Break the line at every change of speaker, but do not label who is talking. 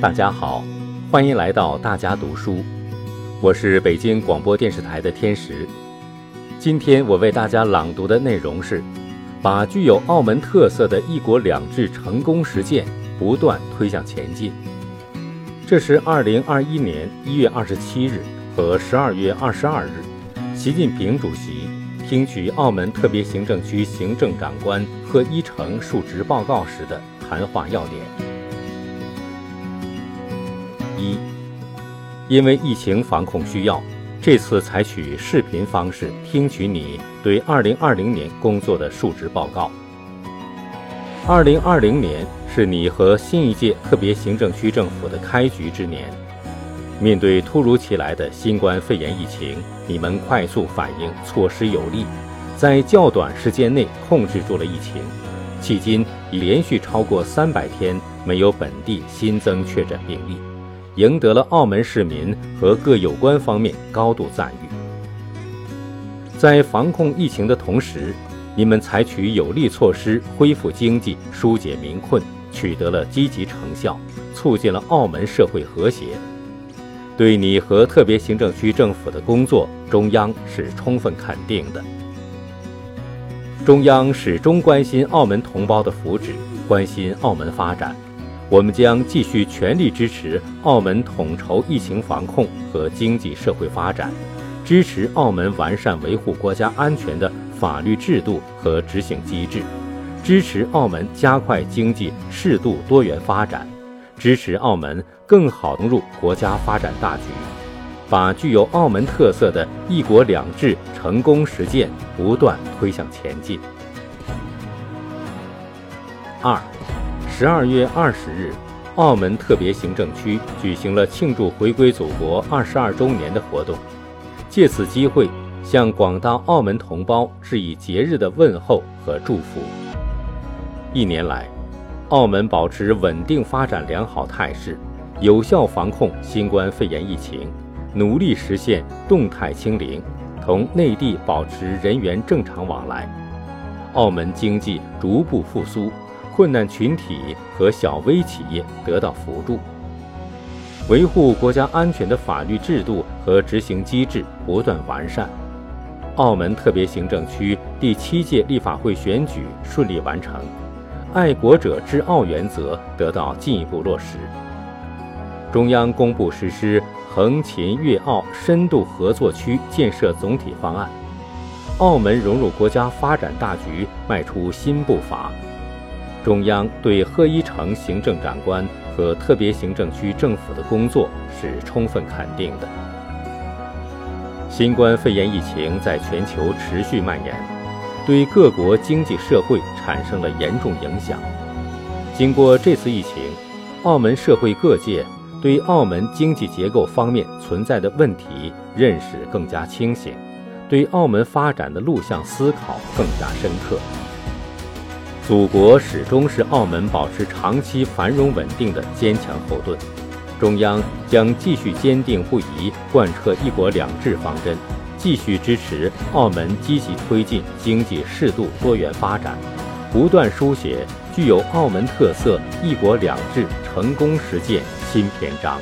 大家好，欢迎来到大家读书，我是北京广播电视台的天石。今天我为大家朗读的内容是：把具有澳门特色的一国两制成功实践不断推向前进。这是二零二一年一月二十七日和十二月二十二日，习近平主席听取澳门特别行政区行政长官贺一诚述职报告时的谈话要点。一，因为疫情防控需要，这次采取视频方式听取你对二零二零年工作的述职报告。二零二零年是你和新一届特别行政区政府的开局之年，面对突如其来的新冠肺炎疫情，你们快速反应，措施有力，在较短时间内控制住了疫情，迄今已连续超过三百天没有本地新增确诊病例。赢得了澳门市民和各有关方面高度赞誉。在防控疫情的同时，你们采取有力措施恢复经济、疏解民困，取得了积极成效，促进了澳门社会和谐。对你和特别行政区政府的工作，中央是充分肯定的。中央始终关心澳门同胞的福祉，关心澳门发展。我们将继续全力支持澳门统筹疫情防控和经济社会发展，支持澳门完善维护国家安全的法律制度和执行机制，支持澳门加快经济适度多元发展，支持澳门更好融入国家发展大局，把具有澳门特色的一国两制成功实践不断推向前进。二。十二月二十日，澳门特别行政区举行了庆祝回归祖国二十二周年的活动。借此机会，向广大澳门同胞致以节日的问候和祝福。一年来，澳门保持稳定发展良好态势，有效防控新冠肺炎疫情，努力实现动态清零，同内地保持人员正常往来。澳门经济逐步复苏。困难群体和小微企业得到扶助，维护国家安全的法律制度和执行机制不断完善，澳门特别行政区第七届立法会选举顺利完成，爱国者治澳原则得到进一步落实。中央公布实施横琴粤澳深度合作区建设总体方案，澳门融入国家发展大局迈出新步伐。中央对贺一诚行政长官和特别行政区政府的工作是充分肯定的。新冠肺炎疫情在全球持续蔓延，对各国经济社会产生了严重影响。经过这次疫情，澳门社会各界对澳门经济结构方面存在的问题认识更加清醒，对澳门发展的路向思考更加深刻。祖国始终是澳门保持长期繁荣稳定的坚强后盾，中央将继续坚定不移贯彻“一国两制”方针，继续支持澳门积极推进经济适度多元发展，不断书写具有澳门特色“一国两制”成功实践新篇章。